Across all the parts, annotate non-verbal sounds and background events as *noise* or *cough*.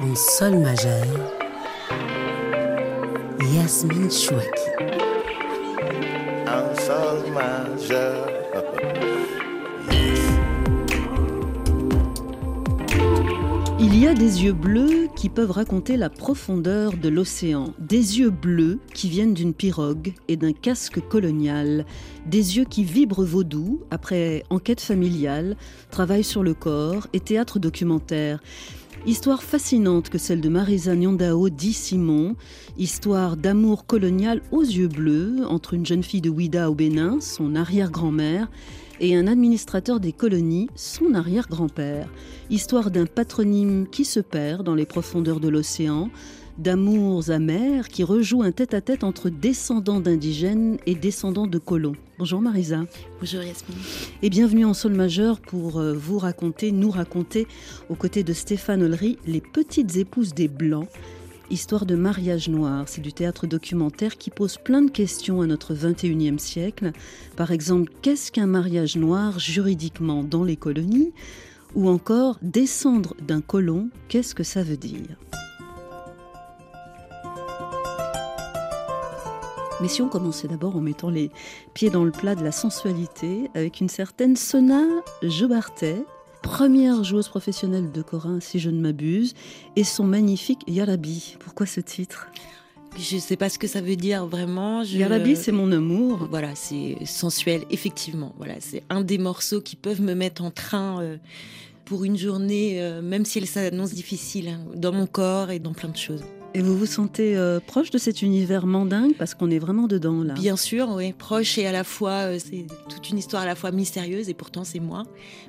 En sol majeur, Yasmine Chouaki. En sol majeur. Il y a des yeux bleus qui peuvent raconter la profondeur de l'océan, des yeux bleus qui viennent d'une pirogue et d'un casque colonial, des yeux qui vibrent vaudou après enquête familiale, travail sur le corps et théâtre documentaire. Histoire fascinante que celle de Marisa Nyandao dit Simon, histoire d'amour colonial aux yeux bleus entre une jeune fille de Ouida au Bénin, son arrière-grand-mère, et un administrateur des colonies, son arrière-grand-père. Histoire d'un patronyme qui se perd dans les profondeurs de l'océan, d'amours amers qui rejouent un tête-à-tête entre descendants d'indigènes et descendants de colons. Bonjour Marisa. Bonjour Yasmine. Et bienvenue en Sol Majeur pour euh, vous raconter, nous raconter, aux côtés de Stéphane Ollery, les petites épouses des Blancs. Histoire de mariage noir, c'est du théâtre documentaire qui pose plein de questions à notre 21e siècle. Par exemple, qu'est-ce qu'un mariage noir juridiquement dans les colonies? Ou encore, descendre d'un colon, qu'est-ce que ça veut dire? Mais si on commençait d'abord en mettant les pieds dans le plat de la sensualité avec une certaine Sona Jobartet, première joueuse professionnelle de Corin, si je ne m'abuse, et son magnifique Yarabi. Pourquoi ce titre? Je ne sais pas ce que ça veut dire vraiment. Je... Yarabi, c'est mon amour. Voilà, c'est sensuel, effectivement. Voilà, c'est un des morceaux qui peuvent me mettre en train. euh, pour une journée, euh, même si elle s'annonce difficile, hein, dans mon corps et dans plein de choses. Et vous vous sentez euh, proche de cet univers mandingue parce qu'on est vraiment dedans là? Bien sûr, oui, proche et à la fois, euh, c'est toute une histoire à la fois mystérieuse et pourtant c'est moi.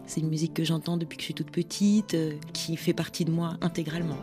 C'est une musique que j'entends depuis que je suis toute petite, euh, qui fait partie de moi intégralement.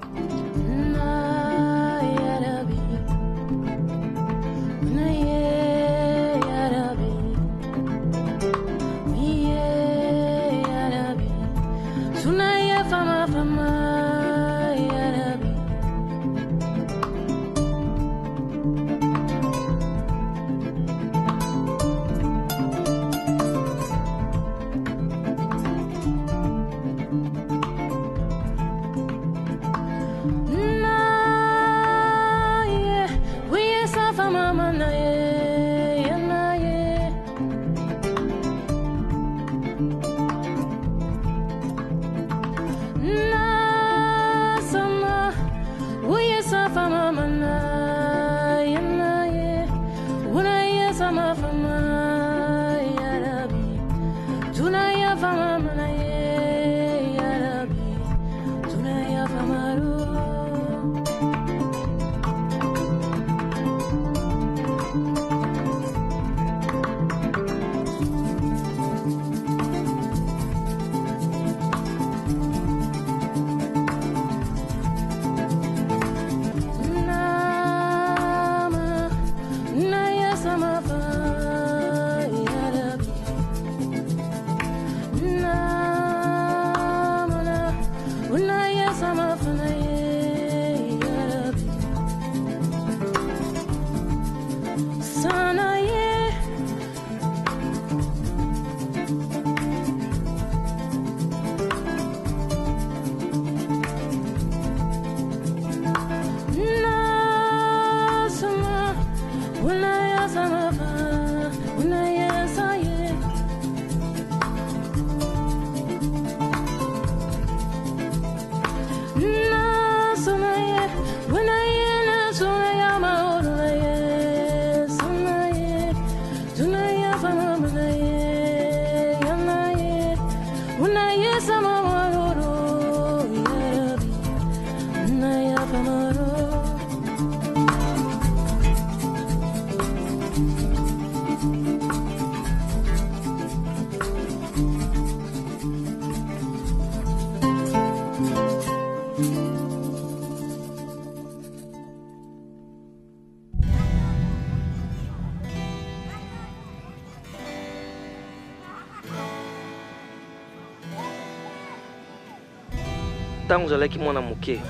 ntango ozalaki mwana moke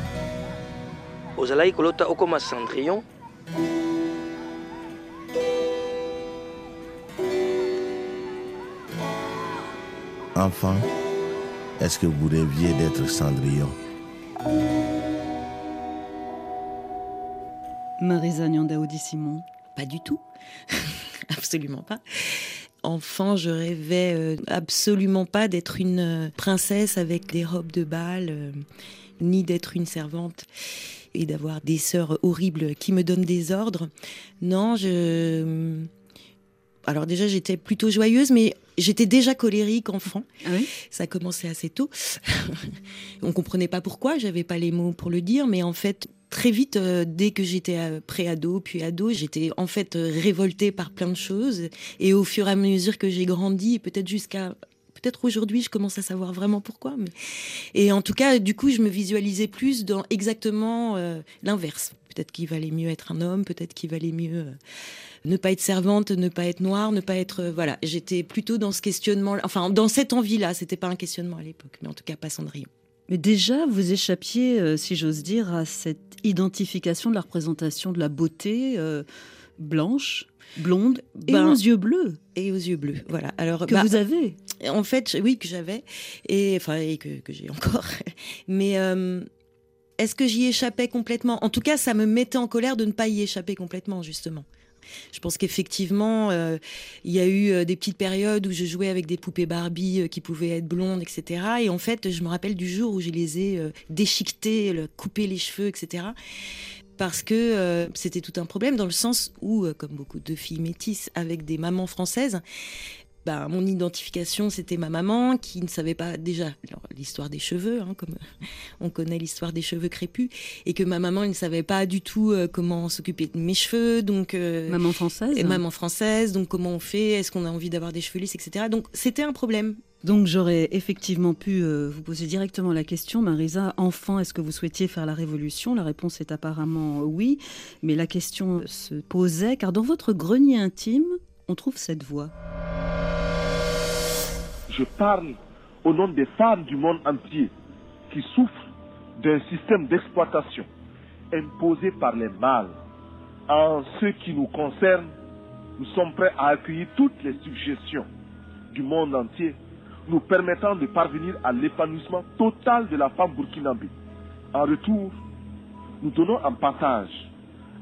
ozalaki kolota okoma cendrillon Enfant, est-ce que vous rêviez d'être Cendrillon? Marisa Nyandao Simon, pas du tout. *laughs* Absolument pas. Enfant, je rêvais euh, absolument pas d'être une euh, princesse avec des robes de bal, euh, ni d'être une servante et d'avoir des sœurs horribles qui me donnent des ordres. Non, je. Alors déjà, j'étais plutôt joyeuse, mais j'étais déjà colérique enfant. Ah oui? Ça a commencé assez tôt. *laughs* On comprenait pas pourquoi, j'avais pas les mots pour le dire, mais en fait, très vite, euh, dès que j'étais euh, pré-ado, puis ado, j'étais en fait euh, révoltée par plein de choses. Et au fur et à mesure que j'ai grandi, peut-être jusqu'à peut-être aujourd'hui, je commence à savoir vraiment pourquoi. Mais... Et en tout cas, du coup, je me visualisais plus dans exactement l'inverse. Peut-être qu'il valait mieux être un homme, peut-être qu'il valait mieux ne pas être servante, ne pas être noire, ne pas être. voilà, j'étais plutôt dans ce questionnement, enfin, dans cette envie-là. C'était pas un questionnement à l'époque, mais en tout cas, pas Cendrillon. Mais déjà, vous échappiez, euh, si j'ose dire, à cette identification de la représentation de la beauté euh, blanche, blonde et Ben, aux yeux bleus Et aux yeux bleus, voilà. Alors, que bah, vous avez. En fait, oui, que j'avais, et enfin, et que, que j'ai encore. *laughs* Mais euh, est-ce que j'y échappais complètement? En tout cas, ça me mettait en colère de ne pas y échapper complètement, justement. Je pense qu'effectivement, euh, il y a eu euh, des petites périodes où je jouais avec des poupées Barbie euh, qui pouvaient être blondes, etc. Et en fait, je me rappelle du jour où je les ai déchiquetées, le- les cheveux, etc. Parce que c'était tout un problème dans le sens où, comme beaucoup de filles métisses avec des mamans françaises, bah, mon identification, c'était ma maman qui ne savait pas déjà l'histoire des cheveux, hein, comme *laughs* on connaît l'histoire des cheveux crépus, et que ma maman elle ne savait pas du tout euh, comment s'occuper de mes cheveux, donc euh, Maman française. et maman française, donc comment on fait, est-ce qu'on a envie d'avoir des cheveux lisses, etc. Donc c'était un problème. Donc j'aurais effectivement pu euh, vous poser directement la question, Marisa, enfant, est-ce que vous souhaitiez faire la révolution? La réponse est apparemment oui, mais la question se posait car dans votre grenier intime, trouve cette voix. Je parle au nom des femmes du monde entier qui souffrent d'un système d'exploitation imposé par les mâles. En ce qui nous concerne, nous sommes prêts à accueillir toutes les suggestions du monde entier nous permettant de parvenir à l'épanouissement total de la femme burkinabé. En retour, nous donnons en partage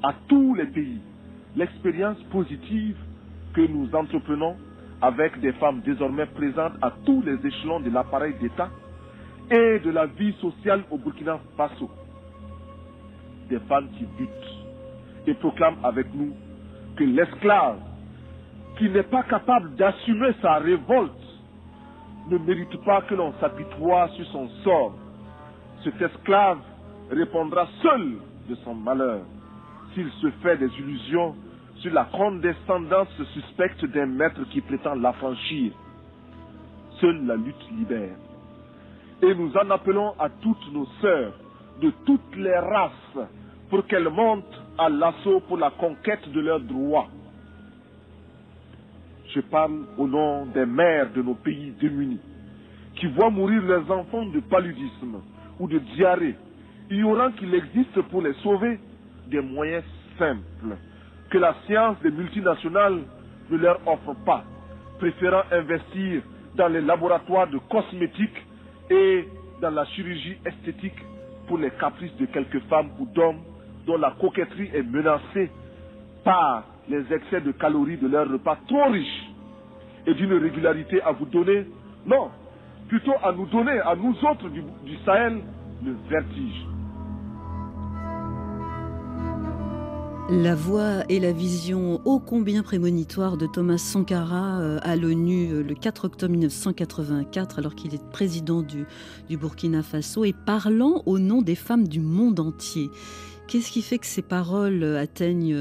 à tous les pays l'expérience positive que nous entreprenons avec des femmes désormais présentes à tous les échelons de l'appareil d'État et de la vie sociale au Burkina Faso. Des femmes qui butent et proclament avec nous que l'esclave qui n'est pas capable d'assumer sa révolte ne mérite pas que l'on s'apitoie sur son sort. Cet esclave répondra seul de son malheur s'il se fait des illusions sur la condescendance suspecte d'un maître qui prétend l'affranchir. Seule la lutte libère. Et nous en appelons à toutes nos sœurs de toutes les races pour qu'elles montent à l'assaut pour la conquête de leurs droits. Je parle au nom des mères de nos pays démunis qui voient mourir leurs enfants de paludisme ou de diarrhée, ignorant qu'il existe pour les sauver des moyens simples que la science des multinationales ne leur offre pas, préférant investir dans les laboratoires de cosmétiques et dans la chirurgie esthétique pour les caprices de quelques femmes ou d'hommes dont la coquetterie est menacée par les excès de calories de leurs repas trop riches et d'une régularité à vous donner, non, plutôt à nous donner, à nous autres du, du Sahel, le vertige. La voix et la vision ô combien prémonitoire de Thomas Sankara euh, à l'ONU euh, le 4 octobre 1984, alors qu'il est président du, du Burkina Faso et parlant au nom des femmes du monde entier. Qu'est-ce qui fait que ces paroles euh, atteignent,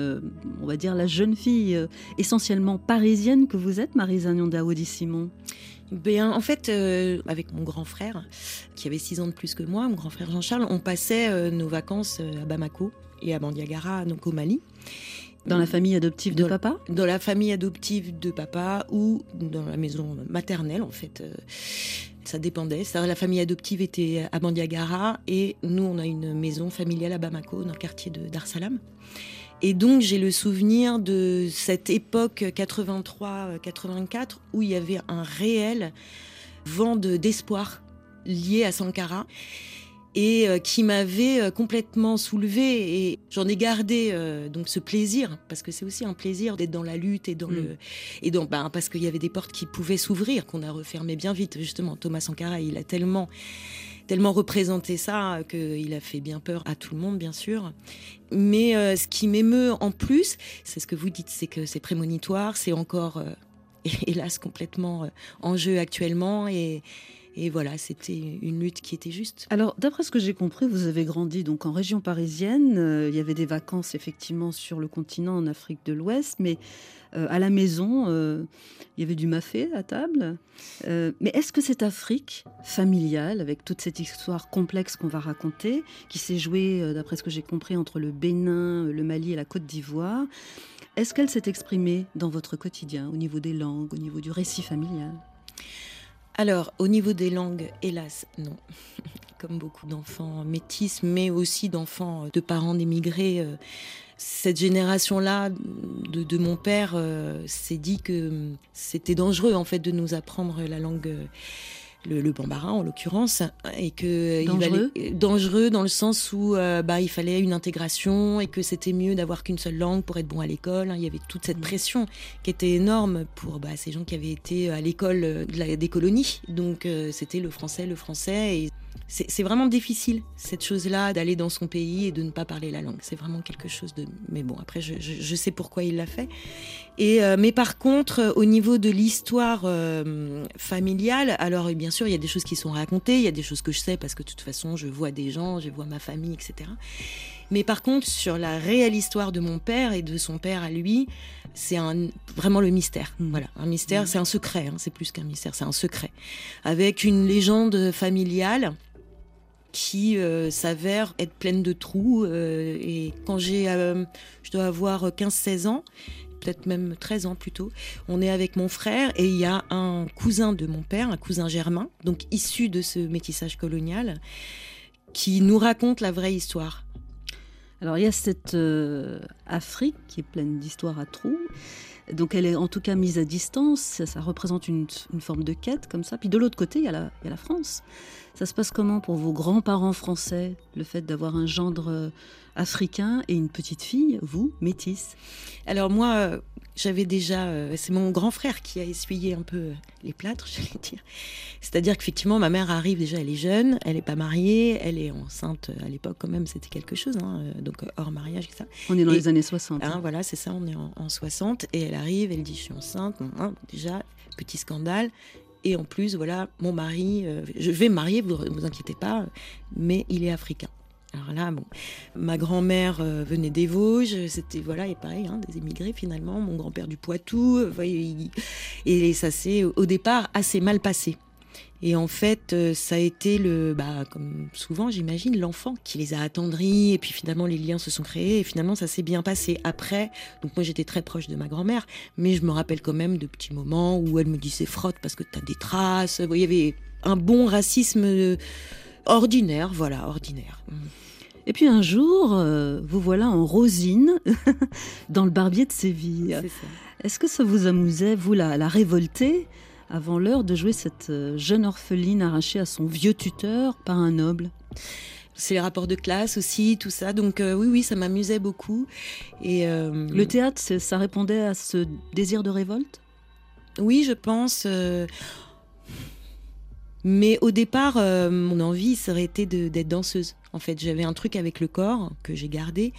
on va dire, la jeune fille essentiellement parisienne que vous êtes, Nyondaoudi Simon? Ben, en fait, avec mon grand frère, qui avait 6 ans de plus que moi, mon grand frère Jean-Charles, on passait nos vacances à Bamako et à Bandiagara, donc au Mali. Dans la famille adoptive de Dans- papa? Dans la famille adoptive de papa ou dans la maison maternelle, en fait. euh, ça dépendait. Ça, la famille adoptive était à Bandiagara et nous, on a une maison familiale à Bamako, dans le quartier de Dar Salam. Et donc, j'ai le souvenir de cette époque 83-84 où il y avait un réel vent de- d'espoir lié à Sankara. Et euh, qui m'avait euh, complètement soulevée. Et j'en ai gardé euh, donc ce plaisir, parce que c'est aussi un plaisir d'être dans la lutte et dans Mm. le et donc ben, parce qu'il y avait des portes qui pouvaient s'ouvrir, qu'on a refermées bien vite. Justement, Thomas Sankara, il a tellement tellement représenté ça qu'il a fait bien peur à tout le monde, bien sûr. Mais euh, ce qui m'émeut en plus, c'est ce que vous dites, c'est que c'est prémonitoire, c'est encore, euh, *laughs* hélas, complètement euh, en jeu actuellement. Et, et voilà, c'était une lutte qui était juste. Alors, d'après ce que j'ai compris, vous avez grandi donc en région parisienne. Euh, il y avait des vacances effectivement sur le continent en Afrique de l'Ouest, mais euh, à la maison, euh, il y avait du mafé à table. Mais est-ce que cette Afrique familiale, avec toute cette histoire complexe qu'on va raconter, qui s'est jouée, d'après ce que j'ai compris, entre le Bénin, le Mali et la Côte d'Ivoire, est-ce qu'elle s'est exprimée dans votre quotidien, au niveau des langues, au niveau du récit familial? Alors, au niveau des langues, hélas, non. *laughs* Comme beaucoup d'enfants métis, mais aussi d'enfants de parents d'émigrés. euh, cette génération-là de, de mon père euh, s'est dit que hum, c'était dangereux en fait de nous apprendre la langue, euh, le, le bambara en l'occurrence, et que il Dangereux valait- dangereux dans le sens où euh, bah, il fallait une intégration et que c'était mieux d'avoir qu'une seule langue pour être bon à l'école. hein. Il y avait toute cette Mhm. pression qui était énorme pour bah, ces gens qui avaient été à l'école euh, de des colonies. Donc euh, c'était le français, le français. Et c'est vraiment difficile, cette chose-là, d'aller dans son pays et de ne pas parler la langue. C'est vraiment quelque chose de... Mais bon, après, je, je- je sais pourquoi il l'a fait. Et, euh, mais par contre, euh, au niveau de l'histoire euh, familiale, alors bien sûr, il y a des choses qui sont racontées, il y a des choses que je sais parce que de toute façon, je vois des gens, je vois ma famille, etc. Mais par contre, sur la réelle histoire de mon père et de son père à lui, c'est vraiment le mystère. Mhm. Voilà, un mystère, c'est un secret, hein, c'est plus qu'un mystère, c'est un secret. Avec une légende familiale qui euh, s'avère être pleine de trous. euh, et quand j'ai, euh, je dois avoir 15-16 ans, peut-être même 13 ans plutôt, on est avec mon frère et il y a un cousin de mon père, un cousin germain, donc issu de ce métissage colonial, qui nous raconte la vraie histoire. Alors il y a cette Afrique qui est pleine d'histoires à trous. Donc elle est en tout cas mise à distance, ça, représente une, une forme de quête comme ça. Puis de l'autre côté, il y, a la, il y a la France. Ça se passe comment pour vos grands-parents français, le fait d'avoir un gendre euh, africain et une petite fille, vous, métisse Alors moi, euh, j'avais déjà, euh, c'est mon grand frère qui a essuyé un peu euh, les plâtres, *laughs* j'allais dire. C'est-à-dire qu'effectivement, ma mère arrive déjà, elle est jeune, elle n'est pas mariée, elle est enceinte à l'époque quand même, c'était quelque chose, hein, donc hors mariage et ça. On est dans Et- les années 60. Hein, voilà, c'est ça, on est en, en 60 et elle arrive, elle dit je suis enceinte, déjà petit scandale. Et en plus, voilà, mon mari, euh, je vais me marier, vous vous inquiétez pas, mais il est africain. Alors là, bon, ma grand-mère euh, venait des Vosges, c'était voilà, et pareil, hein, des émigrés finalement, mon grand-père du Poitou, euh, et ça s'est au départ assez mal passé. Et en fait, euh, ça a été le, bah, comme souvent, j'imagine, l'enfant qui les a attendris. Et puis finalement, les liens se sont créés. Et finalement, ça s'est bien passé. Après, donc moi, j'étais très proche de ma grand-mère, mais je me rappelle quand même de petits moments où elle me disait frotte parce que t'as des traces. Il y avait un bon racisme ordinaire, voilà, ordinaire. Et puis un jour, euh, vous voilà en rosine *laughs* dans le barbier de Séville. Est-ce que ça vous amusait, vous, la, la révolter, avant l'heure de jouer cette euh, jeune orpheline arrachée à son vieux tuteur par un noble? C'est les rapports de classe aussi, tout ça. Donc euh, oui, oui, ça m'amusait beaucoup. Et euh, Le théâtre, ça répondait à ce désir de révolte? Oui, je pense. euh, Mais au départ, euh, mon envie, ça aurait été d'être danseuse. En fait, j'avais un truc avec le corps que j'ai gardé.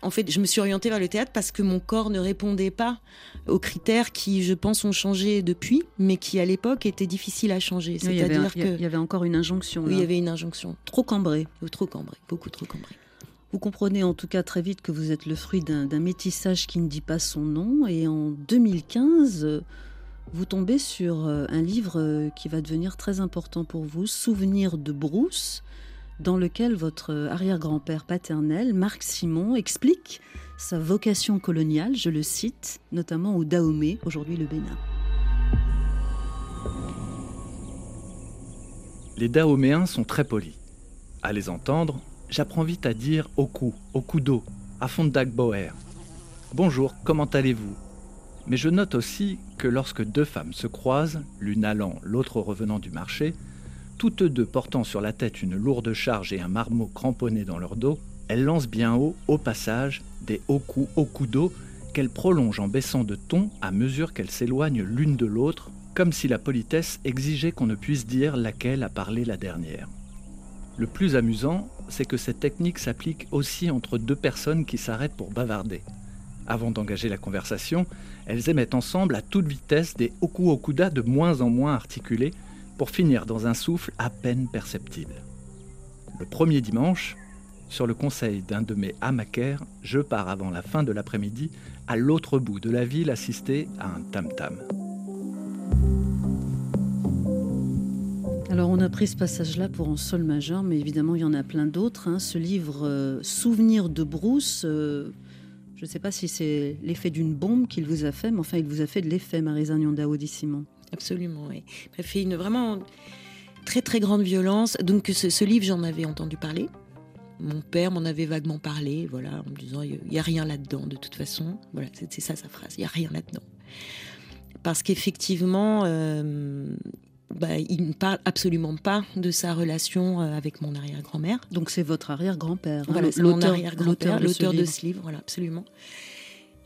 En fait, je me suis orientée vers le théâtre parce que mon corps ne répondait pas aux critères qui, je pense, ont changé depuis, mais qui à l'époque étaient difficiles à changer. Oui, C'est-à-dire que il y avait encore une injonction. oui, là. il y avait une injonction. Trop cambré. Ou Trop cambré, beaucoup trop cambré. Vous comprenez en tout cas très vite que vous êtes le fruit d'un métissage qui ne dit pas son nom. Et en 2015, euh, vous tombez sur euh, un livre euh, qui va devenir très important pour vous, Souvenirs de Brousse, dans lequel votre euh, arrière-grand-père paternel, Marc Simon, explique sa vocation coloniale, je le cite, notamment au Dahomey, aujourd'hui le Bénin. Les Dahoméens sont très polis. À les entendre, j'apprends vite à dire au cou, au coup d'eau, à fond Boer. Bonjour, comment allez-vous? Mais je note aussi que lorsque deux femmes se croisent, l'une allant, l'autre revenant du marché, toutes deux portant sur la tête une lourde charge et un marmot cramponné dans leur dos, elles lancent bien haut, au passage, des hauts coups au coups d'eau qu'elles prolongent en baissant de ton à mesure qu'elles s'éloignent l'une de l'autre, comme si la politesse exigeait qu'on ne puisse dire laquelle a parlé la dernière. Le plus amusant, c'est que cette technique s'applique aussi entre deux personnes qui s'arrêtent pour bavarder. Avant d'engager la conversation, elles émettent ensemble à toute vitesse des oku okuda de moins en moins articulés pour finir dans un souffle à peine perceptible. Le premier dimanche, sur le conseil d'un de mes hamaker, je pars avant la fin de l'après-midi à l'autre bout de la ville assister à un tam-tam. Alors on a pris ce passage-là pour un sol majeur, mais évidemment il y en a plein d'autres. Hein. Ce livre euh, Souvenir de Bruce, euh, je ne sais pas si c'est l'effet d'une bombe qu'il vous a fait, mais enfin, il vous a fait de l'effet, Marisa Nyonda Simon. Absolument, oui. Il a fait une vraiment très très grande violence. Donc ce, livre, j'en avais entendu parler. Mon père m'en avait vaguement parlé, voilà, en me disant il n'y a rien là-dedans de toute façon. Voilà, c'est ça sa phrase, il n'y a rien là-dedans. Parce qu'effectivement, euh, bah, il ne parle absolument pas de sa relation euh, avec mon arrière-grand-mère. Donc c'est votre arrière-grand-père. Hein, voilà, mon arrière-grand-père, l'auteur de, ce livre, voilà, absolument.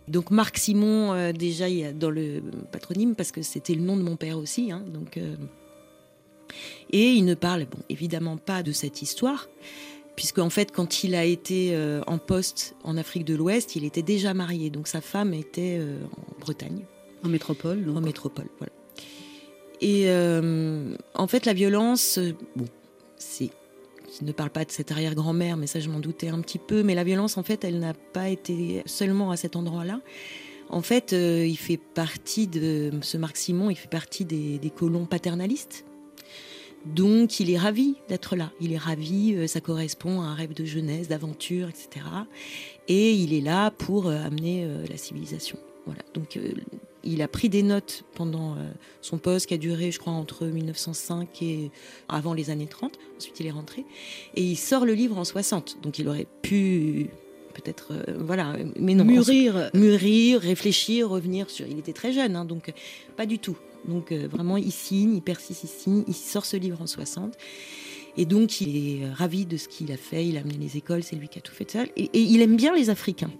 Donc Marc Simon, euh, déjà il y a dans le patronyme, parce que c'était le nom de mon père aussi. Hein, donc, euh, et il ne parle bon, évidemment pas de cette histoire, puisque en fait quand il a été en poste en Afrique de l'Ouest, il était déjà marié, donc sa femme était en Bretagne. En métropole En métropole, voilà. Et euh, en fait, la violence, euh, bon, c'est qui ne parle pas de cette arrière-grand-mère, mais ça je m'en doutais un petit peu. Mais la violence, en fait, elle n'a pas été seulement à cet endroit-là. En fait, euh, il fait partie de ce Marc Simon, il fait partie des, colons paternalistes. Donc, il est ravi d'être là. Il est ravi, ça correspond à un rêve de jeunesse, d'aventure, etc. Et il est là pour amener la civilisation. Voilà. Donc, il a pris des notes pendant euh, son poste qui a duré, je crois, entre 1905 et avant les années 30. Ensuite, il est rentré. Et il sort le livre en 60. Donc, il aurait pu peut-être euh, voilà. Mais non mûrir. mûrir réfléchir revenir sur il était très jeune hein, donc pas du tout. Donc euh, vraiment il signe il persiste il signe il sort ce livre en 60 et donc il est ravi de ce qu'il a fait. Il a amené les écoles c'est lui qui a tout fait seul et, et il aime bien les Africains.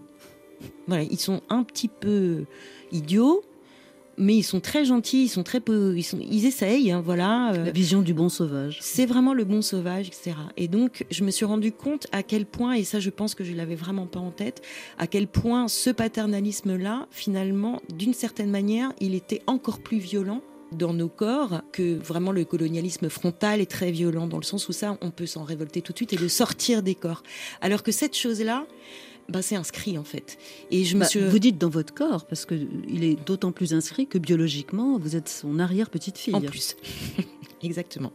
Voilà ils sont un petit peu idiots mais ils sont très gentils, ils sont très peu, ils, sont, ils essayent, hein, voilà. Euh. La vision du bon sauvage. C'est vraiment le bon sauvage, etc. Et donc, je me suis rendu compte à quel point, et ça, je pense que je l'avais vraiment pas en tête, à quel point ce paternalisme-là, finalement, d'une certaine manière, il était encore plus violent dans nos corps que vraiment le colonialisme frontal est très violent dans le sens où ça on peut s'en révolter tout de suite et le sortir des corps alors que cette chose là bah, c'est inscrit en fait. Et je me bah, Vous dites dans votre corps, parce qu'il est d'autant plus inscrit que biologiquement, vous êtes son arrière-petite-fille. En plus. *laughs* Exactement.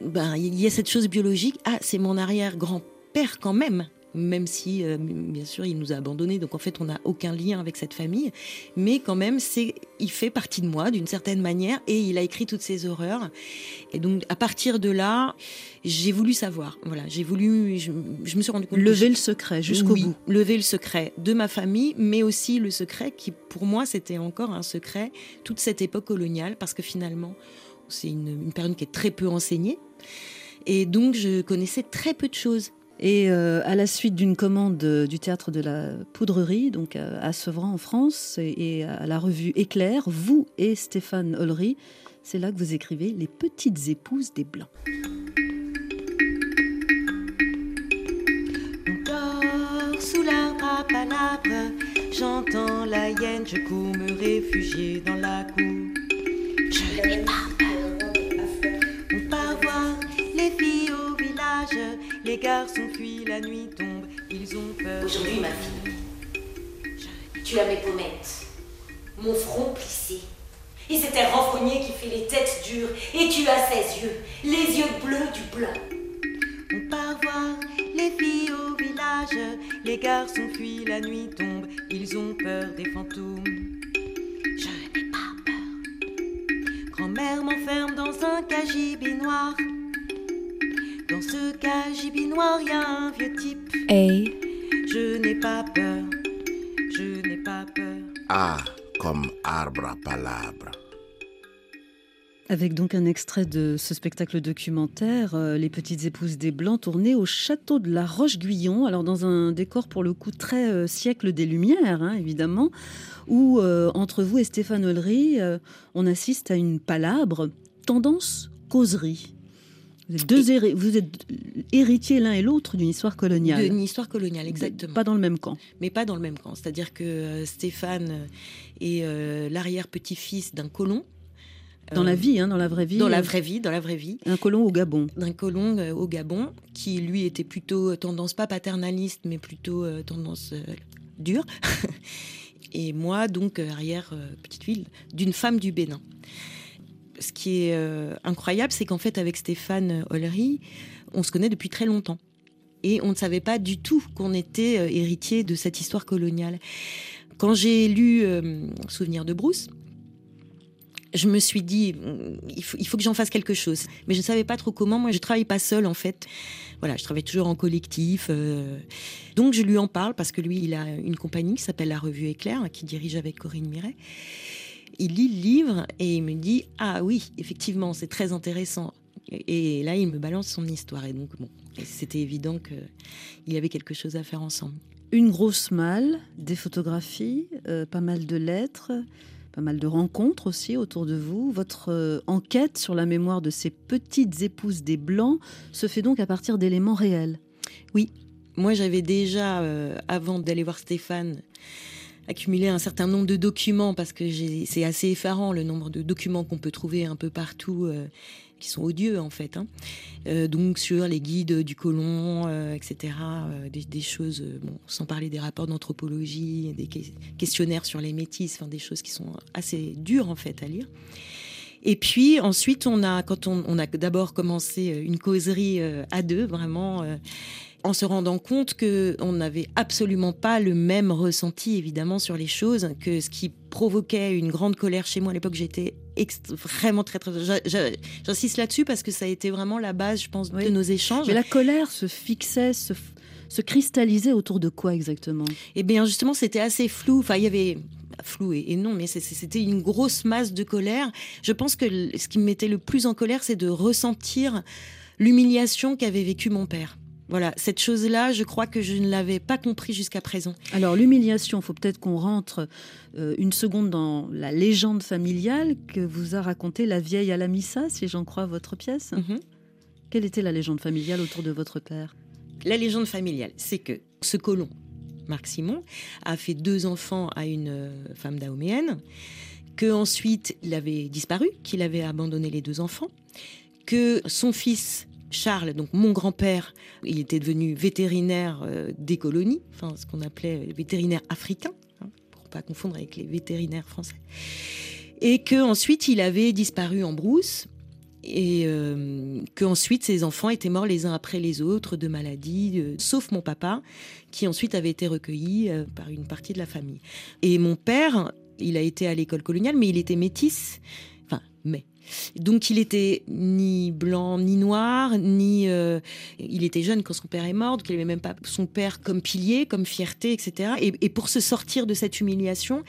Ben, il y a cette chose biologique. Ah, c'est mon arrière-grand-père quand même même si, euh, bien sûr, il nous a abandonnés. Donc, en fait, on n'a aucun lien avec cette famille. Mais quand même, c'est, il fait partie de moi d'une certaine manière et il a écrit toutes ces horreurs. Et donc, à partir de là, j'ai voulu savoir. Voilà, j'ai voulu, je, me suis rendu compte. Lever le secret jusqu'au bout. Lever le secret de ma famille, mais aussi le secret qui, pour moi, c'était encore un secret, toute cette époque coloniale, parce que finalement, c'est une, une période qui est très peu enseignée. Et donc, je connaissais très peu de choses. Et euh, à la suite d'une commande du théâtre de la Poudrerie, donc à, Sevran en France, et, à la revue Éclair, vous et Stéphane Ollery, c'est là que vous écrivez Les petites épouses des Blancs. Sous l'arbre à j'entends la hyène, je cours me réfugier dans la cour. Je n'ai pas Les garçons fuient, la nuit tombe, ils ont peur. Aujourd'hui, ma fille, tu as mes pommettes, mon front plissé. Et c'est un renfrognier qui fait les têtes dures. Et tu as ses yeux, les yeux bleus du blanc. On part voir les filles au village. Les garçons fuient, la nuit tombe, ils ont peur des fantômes. Je n'ai pas peur. Grand-mère m'enferme dans un cagibi noir. Dans ce cagibi noir, y a un vieux type. Hey. Je n'ai pas peur, je n'ai pas peur. A comme arbre à palabre. Avec donc un extrait de ce spectacle documentaire, euh, Les Petites Épouses des Blancs, tourné au château de la Roche-Guyon, alors dans un décor pour le coup très euh, siècle des Lumières, hein, évidemment, où euh, entre vous et Stéphane Ollery, on assiste à une palabre, tendance causerie. Vous êtes, deux vous êtes héritiers l'un et l'autre d'une histoire coloniale. D'une histoire coloniale, exactement. Pas dans le même camp. Mais pas dans le même camp. C'est-à-dire que Stéphane est l'arrière-petit-fils d'un colon dans la vie, hein, dans la vraie vie. Dans la euh, vraie vie, dans la vraie vie. Un colon au Gabon. D'un colon euh, au Gabon, qui lui était plutôt euh, tendance pas paternaliste, mais plutôt tendance dure. *laughs* Et moi, donc, arrière petite ville, d'une femme du Bénin. Ce qui est incroyable, c'est qu'en fait, avec Stéphane Ollery, on se connaît depuis très longtemps. Et on ne savait pas du tout qu'on était héritier de cette histoire coloniale. Quand j'ai lu Souvenir de Brousse, je me suis dit, il faut, que j'en fasse quelque chose. Mais je ne savais pas trop comment. Moi, je travaille pas seule, en fait. Voilà, je travaille toujours en collectif. Euh. Donc, je lui en parle parce que lui, il a une compagnie qui s'appelle La Revue Éclair, qui dirige avec Corinne Miret. Il lit le livre et il me dit, ah oui, effectivement, c'est très intéressant. Et là, il me balance son histoire. Et donc, bon, c'était évident qu'il y avait quelque chose à faire ensemble. Une grosse malle, des photographies, euh, pas mal de lettres pas mal de rencontres aussi autour de vous. Votre euh, enquête sur la mémoire de ces petites épouses des Blancs se fait donc à partir d'éléments réels. Oui, moi j'avais déjà, euh, avant d'aller voir Stéphane, accumulé un certain nombre de documents parce que c'est assez effarant le nombre de documents qu'on peut trouver un peu partout. Euh, qui sont odieux en fait. Hein. Euh, donc sur les guides du colon, euh, etc. Des, choses, sans parler des rapports d'anthropologie, des questionnaires sur les métis, enfin des choses qui sont assez dures en fait à lire. Et puis ensuite, on a, quand on a d'abord commencé une causerie à deux, vraiment en se rendant compte que on n'avait absolument pas le même ressenti évidemment sur les choses, que ce qui provoquait une grande colère chez moi à l'époque, j'étais vraiment très très j'insiste là-dessus parce que ça a été vraiment la base je pense de nos échanges. Mais la colère se fixait se, se cristallisait autour de quoi exactement? Eh bien justement, c'était assez flou, enfin il y avait flou et, et non, mais c'était une grosse masse de colère. Je pense que ce qui me mettait le plus en colère, c'est de ressentir l'humiliation qu'avait vécu mon père. Voilà, cette chose-là, je crois que je ne l'avais pas compris jusqu'à présent. Alors l'humiliation, il faut peut-être qu'on rentre euh, une seconde dans la légende familiale que vous a racontée la vieille Alamissa, si j'en crois votre pièce. Mhm. Quelle était la légende familiale autour de votre père? La légende familiale, c'est que ce colon, Marc Simon, a fait deux enfants à une euh, femme dahoméenne, que ensuite il avait disparu, qu'il avait abandonné les deux enfants, que son fils Charles, donc mon grand-père, il était devenu vétérinaire euh, des colonies, enfin ce qu'on appelait vétérinaire africain, hein, pour pas confondre avec les vétérinaires français, et que ensuite il avait disparu en brousse et euh, que ensuite ses enfants étaient morts les uns après les autres de maladies, sauf mon papa, qui ensuite avait été recueilli euh, par une partie de la famille. Et mon père, il a été à l'école coloniale, mais il était métis, donc il était ni blanc ni noir, ni euh, il était jeune quand son père est mort, donc il n'avait même pas son père comme pilier, comme fierté, etc. Et, pour se sortir de cette humiliation,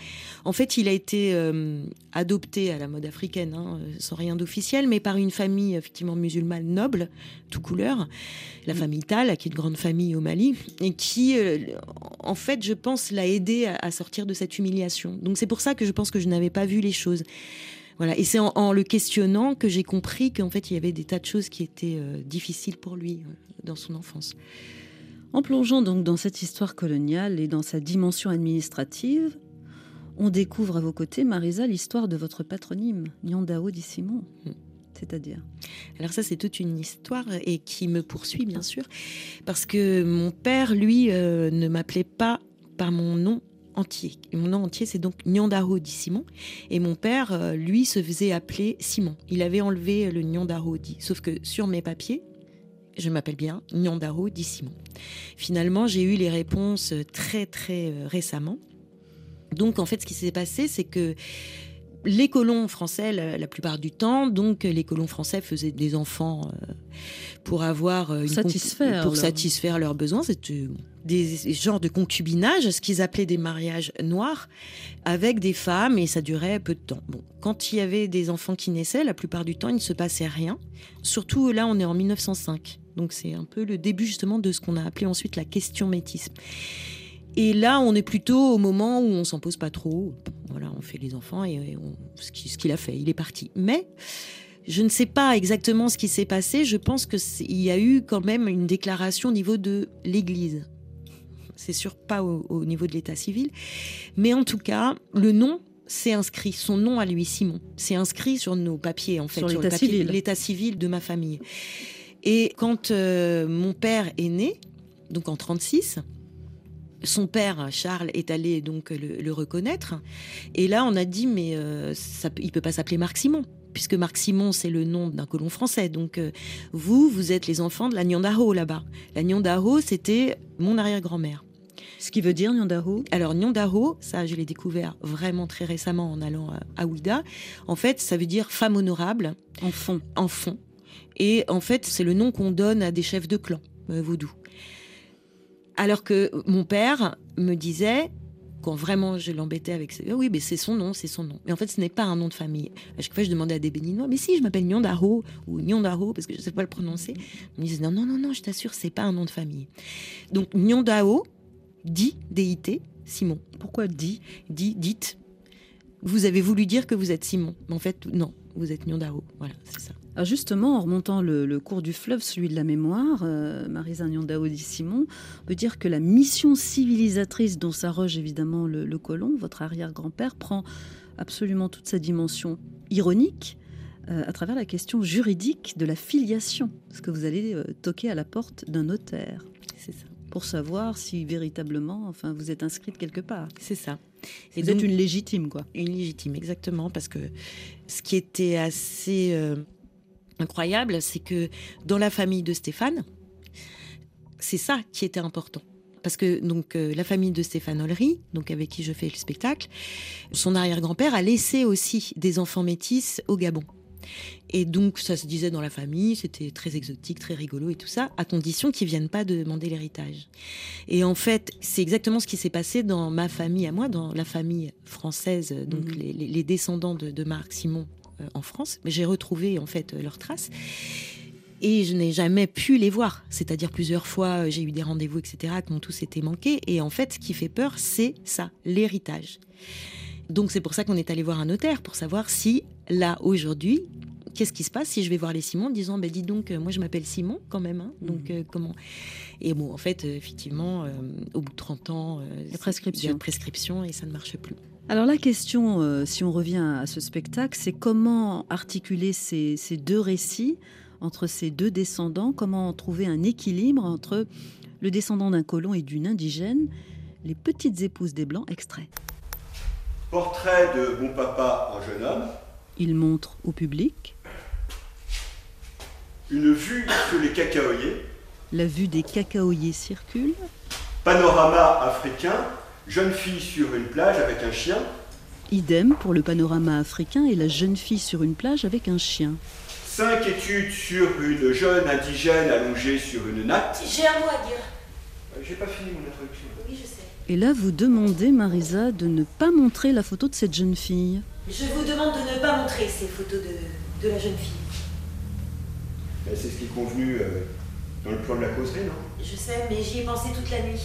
en fait, il a été euh, adopté à la mode africaine, hein, sans rien d'officiel, mais par une famille effectivement musulmane noble, tout couleur, la mm. famille Tal, qui est une grande famille au Mali, et qui, euh, en fait, je pense, l'a aidé à sortir de cette humiliation. Donc c'est pour ça que je pense que je n'avais pas vu les choses. Voilà. Et c'est en, le questionnant que j'ai compris qu'en fait, il y avait des tas de choses qui étaient euh, difficiles pour lui euh, dans son enfance. En plongeant donc dans cette histoire coloniale et dans sa dimension administrative, on découvre à vos côtés, Marisa, l'histoire de votre patronyme, Nyandao Di Simon. Hmm. C'est-à-dire Alors ça, c'est toute une histoire et qui me poursuit, bien sûr, parce que mon père, lui, euh, ne m'appelait pas par mon nom entier. mon nom entier, c'est donc Nyandaro dit Simon. Et mon père, euh, lui, se faisait appeler Simon. Il avait enlevé le Nyandaro dit. Sauf que sur mes papiers, je m'appelle bien Nyandaro dit Simon. Finalement, j'ai eu les réponses très, très euh, récemment. Donc, en fait, ce qui s'est passé, c'est que les colons français, la, la, plupart du temps, donc les colons français faisaient des enfants euh, pour avoir une satisfaire pour leur... satisfaire leurs besoins. C'était des genres de concubinage, ce qu'ils appelaient des mariages noirs, avec des femmes, et ça durait peu de temps. Bon, quand il y avait des enfants qui naissaient, la plupart du temps, il ne se passait rien. Surtout là, on est en 1905. Donc c'est un peu le début justement de ce qu'on a appelé ensuite la question métisme. Et là, on est plutôt au moment où on s'en pose pas trop. Voilà, on fait les enfants et on, ce qu'il a fait, il est parti. Mais je ne sais pas exactement ce qui s'est passé. Je pense qu'il y a eu quand même une déclaration au niveau de l'Église. C'est sûr pas au, au niveau de l'état civil, mais en tout cas, le nom c'est inscrit, son nom à lui, Simon. C'est inscrit sur nos papiers, en fait, sur, sur l'état civil. l'état civil de ma famille. Et quand euh, mon père est né, donc en 36, son père Charles est allé donc le, le reconnaître. Et là, on a dit mais euh, ça, il peut pas s'appeler Marc Simon puisque Marc Simon c'est le nom d'un colon français. Donc euh, vous, vous êtes les enfants de la Nyondaho là-bas. La Nyondaho, c'était mon arrière-grand-mère. Ce qui veut dire Nyondaho Alors Nyondaho, ça je l'ai découvert vraiment très récemment en allant à Ouida. En fait, ça veut dire femme honorable. En fond. En fond. Et en fait, c'est le nom qu'on donne à des chefs de clan euh, vaudou. Alors que mon père me disait, quand vraiment je l'embêtais avec ce... oui, mais c'est son nom, c'est son nom. Mais en fait, ce n'est pas un nom de famille. À chaque fois, je demandais à des béninois, mais si, je m'appelle Nyondaho ou Nyondaho, parce que je ne sais pas le prononcer. Ils me disaient, non, non, non, non, je t'assure, c'est pas un nom de famille. Donc, Nyondaho, dit, D-I-T, Simon. Pourquoi dit? Dit, dites. Vous avez voulu dire que vous êtes Simon. Mais en fait, non, vous êtes Nyondaho. Voilà, c'est ça. Alors justement, en remontant le, le, cours du fleuve, celui de la mémoire, euh, Marisa Nyondao dit Simon, on peut dire que la mission civilisatrice dont s'arroge évidemment le, le, colon, votre arrière-grand-père, prend absolument toute sa dimension ironique euh, à travers la question juridique de la filiation, parce que vous allez euh, toquer à la porte d'un notaire. C'est ça. Pour savoir si véritablement, enfin, vous êtes inscrite quelque part. C'est ça. Et vous donc, êtes une légitime, quoi. Une légitime, exactement, parce que ce qui était assez euh, incroyable, c'est que dans la famille de Stéphane, c'est ça qui était important. Parce que donc euh, la famille de Stéphane Ollery, donc avec qui je fais le spectacle, son arrière-grand-père a laissé aussi des enfants métis au Gabon. Et donc ça se disait dans la famille, c'était très exotique, très rigolo et tout ça, à condition qu'ils viennent pas demander l'héritage. Et en fait, c'est exactement ce qui s'est passé dans ma famille à moi, dans la famille française, donc mmh. les, les, descendants de, de Marc Simon en France. Mais j'ai retrouvé en fait leurs traces. Et je n'ai jamais pu les voir. C'est-à-dire plusieurs fois, j'ai eu des rendez-vous, etc., qui m'ont tous été manqués. Et en fait, ce qui fait peur, c'est ça, l'héritage. Donc c'est pour ça qu'on est allé voir un notaire, pour savoir si, là, aujourd'hui, qu'est-ce qui se passe si je vais voir les Simon en disant, bah, dis donc, moi je m'appelle Simon quand même, hein, donc euh, comment? Et bon, en fait, effectivement, euh, au bout de 30 ans, euh, la prescription. il y a une prescription et ça ne marche plus. Alors la question, euh, si on revient à ce spectacle, c'est comment articuler ces, ces, deux récits entre ces deux descendants, comment trouver un équilibre entre le descendant d'un colon et d'une indigène, les petites épouses des Blancs, extrait. Portrait de mon papa en jeune homme. Il montre au public. Une vue sur les cacaoyers. La vue des cacaoyers circule. Panorama africain jeune fille sur une plage avec un chien. Idem pour le panorama africain et la jeune fille sur une plage avec un chien. Cinq études sur une jeune indigène allongée sur une natte. J'ai un mot à dire. Euh, J'ai pas fini mon introduction. Oui, je sais. Et là, vous demandez, Marisa, de ne pas montrer la photo de cette jeune fille. Je vous demande de ne pas montrer ces photos de, de la jeune fille. Ben, C'est ce qui est convenu euh, dans le plan de la causerie, non? Je sais, mais j'y ai pensé toute la nuit.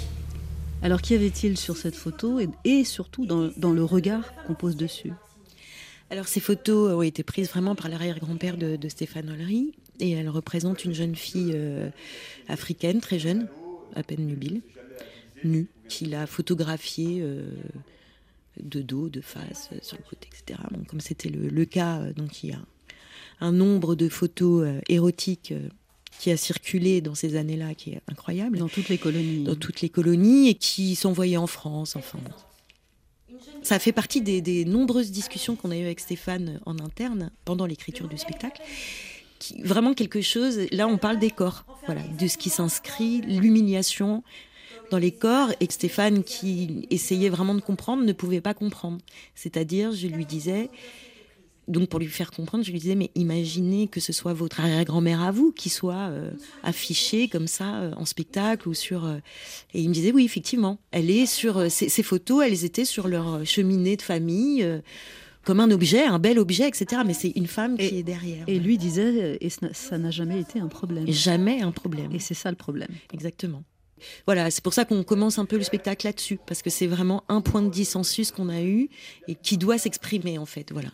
Alors qu'y avait-il sur cette photo et, surtout dans, le regard qu'on pose dessus? Alors ces photos ont été prises vraiment par l'arrière-grand-père de, Stéphane Ollery et elles représentent une jeune fille euh, africaine, très jeune, à peine nubile, nue, qu'il a photographiée euh, de dos, de face, euh, sur le côté, etc. Comme c'était le, cas, euh, donc il y a un nombre de photos euh, érotiques qui a circulé dans ces années-là, qui est incroyable. Dans toutes les colonies. Dans toutes les colonies et qui s'envoyait en France, enfin. Ça fait partie des, des nombreuses discussions qu'on a eues avec Stéphane en interne pendant l'écriture du spectacle. Qui, vraiment quelque chose, là on parle des corps, voilà, de ce qui s'inscrit, l'humiliation dans les corps, et que Stéphane, qui essayait vraiment de comprendre, ne pouvait pas comprendre. C'est-à-dire, je lui disais, Donc pour lui faire comprendre, je lui disais, mais imaginez que ce soit votre arrière-grand-mère à vous qui soit euh, affichée comme ça euh, en spectacle ou sur... euh, Et il me disait, oui, effectivement, elle est sur... ces, ces photos, elles étaient sur leur cheminée de famille, comme un objet, un bel objet, etc. Mais c'est une femme qui est derrière. Et lui disait, et ça n'a jamais été un problème. Jamais un problème. Et c'est ça le problème. Exactement. Voilà, c'est pour ça qu'on commence un peu le spectacle là-dessus, parce que c'est vraiment un point de dissensus qu'on a eu et qui doit s'exprimer en fait. Voilà.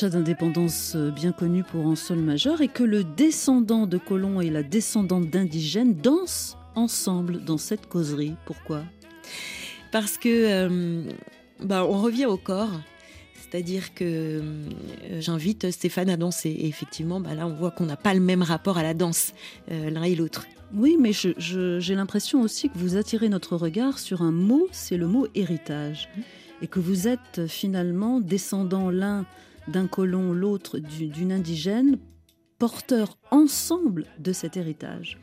Tcha-tcha d'indépendance euh, bien connu pour un sol majeur et que le descendant de colons et la descendante d'indigènes dansent ensemble dans cette causerie. Pourquoi? Parce que euh, bah, on revient au corps. C'est-à-dire que euh, j'invite Stéphane à danser. Et effectivement, bah, là, on voit qu'on n'a pas le même rapport à la danse, euh, l'un et l'autre. Oui, mais j'ai l'impression aussi que vous attirez notre regard sur un mot, c'est le mot héritage. Et que vous êtes finalement descendant l'un d'un colon, l'autre du- d'une indigène, porteurs ensemble de cet héritage.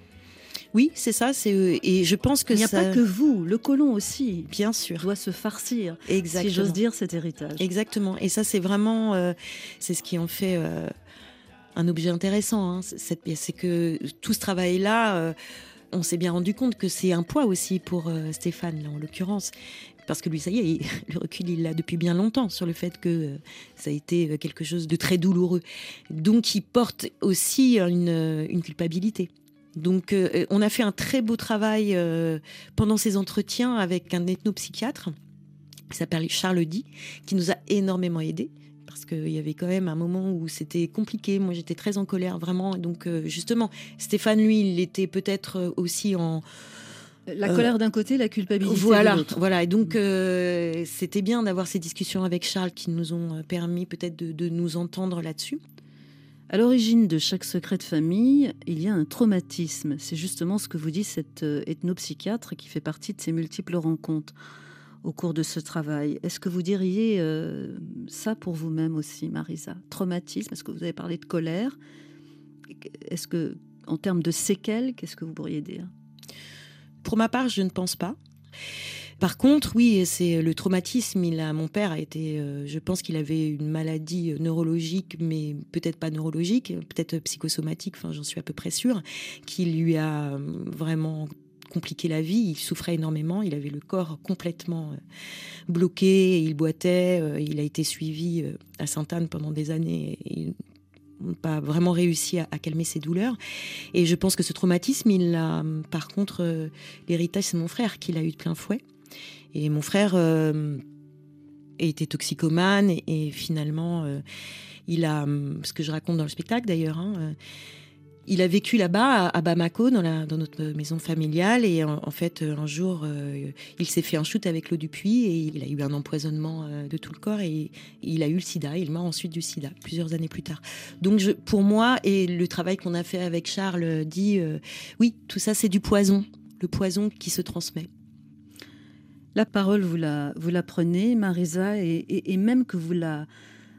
Oui, c'est ça. C'est euh, et je pense que Il n'y a ça- pas que vous, le colon aussi. Bien sûr. Doit se farcir, Exactement. si j'ose dire, cet héritage. Exactement. Et ça, c'est vraiment, euh, c'est ce qui en fait euh, un objet intéressant. hein, cette pièce, c'est que tout ce travail-là, euh, on s'est bien rendu compte que c'est un poids aussi pour Stéphane, là, en l'occurrence. Parce que lui, ça y est, *laughs* le recul, il l'a depuis bien longtemps sur le fait que euh, ça a été euh, quelque chose de très douloureux. Donc, il porte aussi une, euh, culpabilité. Donc, on a fait un très beau travail pendant ces entretiens avec un ethnopsychiatre qui s'appelle Charles Di, qui nous a énormément aidés. Parce qu'il y avait quand même un moment où c'était compliqué. Moi, j'étais très en colère, vraiment. Donc, justement, Stéphane, lui, il était peut-être aussi en. La Euh, colère d'un côté, la culpabilité Voilà, de l'autre. voilà. Et donc, euh, c'était bien d'avoir ces discussions avec Charles qui nous ont euh, permis peut-être de, de nous entendre là-dessus. À l'origine de chaque secret de famille, il y a un traumatisme. C'est justement ce que vous dit cette ethnopsychiatre qui fait partie de ces multiples rencontres au cours de ce travail. Est-ce que vous diriez euh, ça pour vous-même aussi, Marisa? Traumatisme, est-ce que vous avez parlé de colère? Est-ce que, en termes de séquelles, qu'est-ce que vous pourriez dire? Pour ma part, je ne pense pas. Par contre, oui, c'est le traumatisme. Il a, mon père a été, euh, je pense qu'il avait une maladie euh, neurologique, mais peut-être pas neurologique, peut-être psychosomatique. Enfin, j'en suis à peu près sûre, qui lui a euh, vraiment compliqué la vie. Il souffrait énormément. Il avait le corps complètement bloqué. Il boitait. il a été suivi à Sainte-Anne pendant des années. Pas vraiment réussi à, calmer ses douleurs. Et je pense que ce traumatisme, il a, par contre, euh, l'héritage, c'est mon frère qui l'a eu de plein fouet. Et mon frère euh, était toxicomane et, finalement, euh, il a, hum, ce que je raconte dans le spectacle d'ailleurs, hein, il a vécu là-bas à, Bamako, dans, notre maison familiale, et en, fait, euh, un jour, euh, il s'est fait un shoot avec l'eau du puits et il a eu un empoisonnement euh, de tout le corps et il a eu le sida. Il meurt ensuite du sida, plusieurs années plus tard. Donc, pour moi, et le travail qu'on a fait avec Charles dit, oui, tout ça, c'est du poison, le poison qui se transmet. La parole, vous la, vous la prenez, Marisa, et même que vous la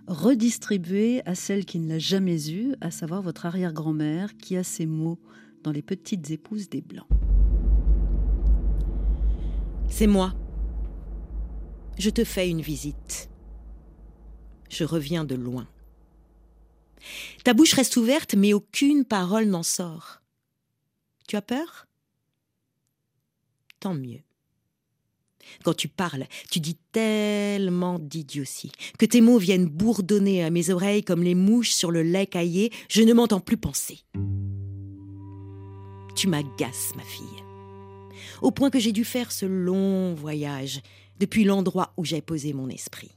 redistribuez à celle qui ne l'a jamais eue, à savoir votre arrière-grand-mère, qui a ces mots dans Les Petites Épouses des Blancs. C'est moi. Je te fais une visite. Je reviens de loin. Ta bouche reste ouverte, mais aucune parole n'en sort. Tu as peur? Tant mieux. Quand tu parles, tu dis tellement d'idioties que tes mots viennent bourdonner à mes oreilles comme les mouches sur le lait caillé. Je ne m'entends plus penser. Tu m'agaces, ma fille au point que j'ai dû faire ce long voyage depuis l'endroit où j'ai posé mon esprit.